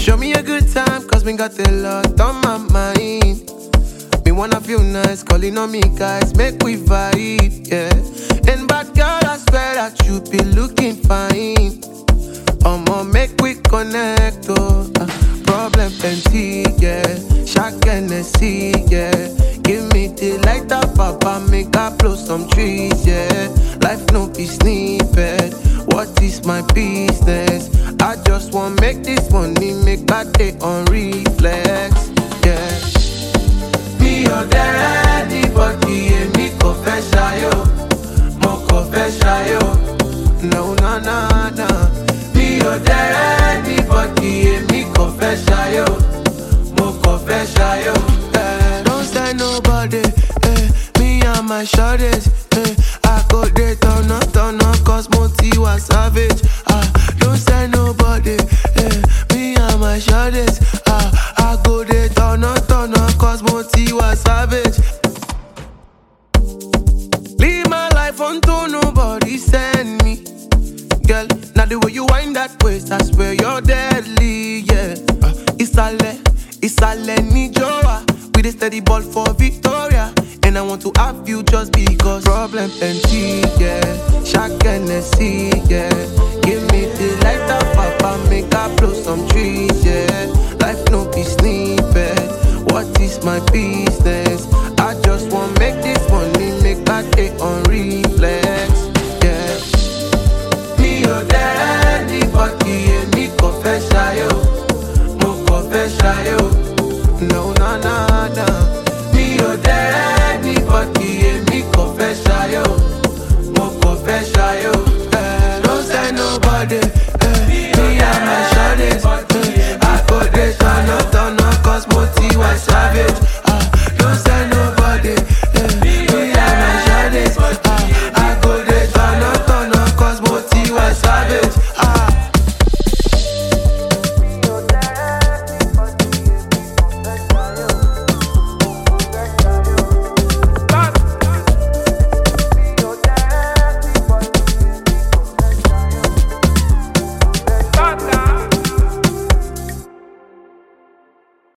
Show me a good time, cause me got a lot on my mind. Me wanna feel nice, calling on me guys, make we vibe, yeah. And bad girl, I swear that you be looking fine. I'ma make we connect, oh. Uh, problem plenty, yeah. Shock Shaq Hennessy, yeah. Give me the light up, papa, make I blow some trees, yeah. Life no be snippet. What is my business? I just want make this money, make that day on reflex, yeah. Mi ò dẹ́rẹ́ anybody, èmi kò fẹ́ ṣayọ̀, mo kò fẹ́. No, no, no, no. Mi ò dẹ́rẹ́ anybody, èmi kò fẹ́ ṣayọ̀, mo fẹ́. Eh, Don't say nobody, eh, me and my shorties. Eh, I go dey turn up, turn up, cause mo ti wa savage. Ah, don't say nobody, eh, me and my shorties. Ah, I go dey turn up, turn up, cause mo ti savage. Leave my life unto nobody send me. Girl, now the way you wind that waist, I swear you're deadly, yeah. Uh, Isale, Isale ni Joa. We the steady ball for Victoria. And I want to have you just because problem plenty, yeah. Shaq Hennessy, yeah. Give me the light up, papa, make I blow some trees, yeah. Life no be snippet. What is my business? I just want make this money, make that day on reflex, yeah. Fẹ́ ṣayọ̀, mo kò fẹ́ ṣayọ̀. Eh, eh, my I go there, turn Moti was savage. Ah, don't nobody. Eh, my ah, I go there, turn Moti was savage.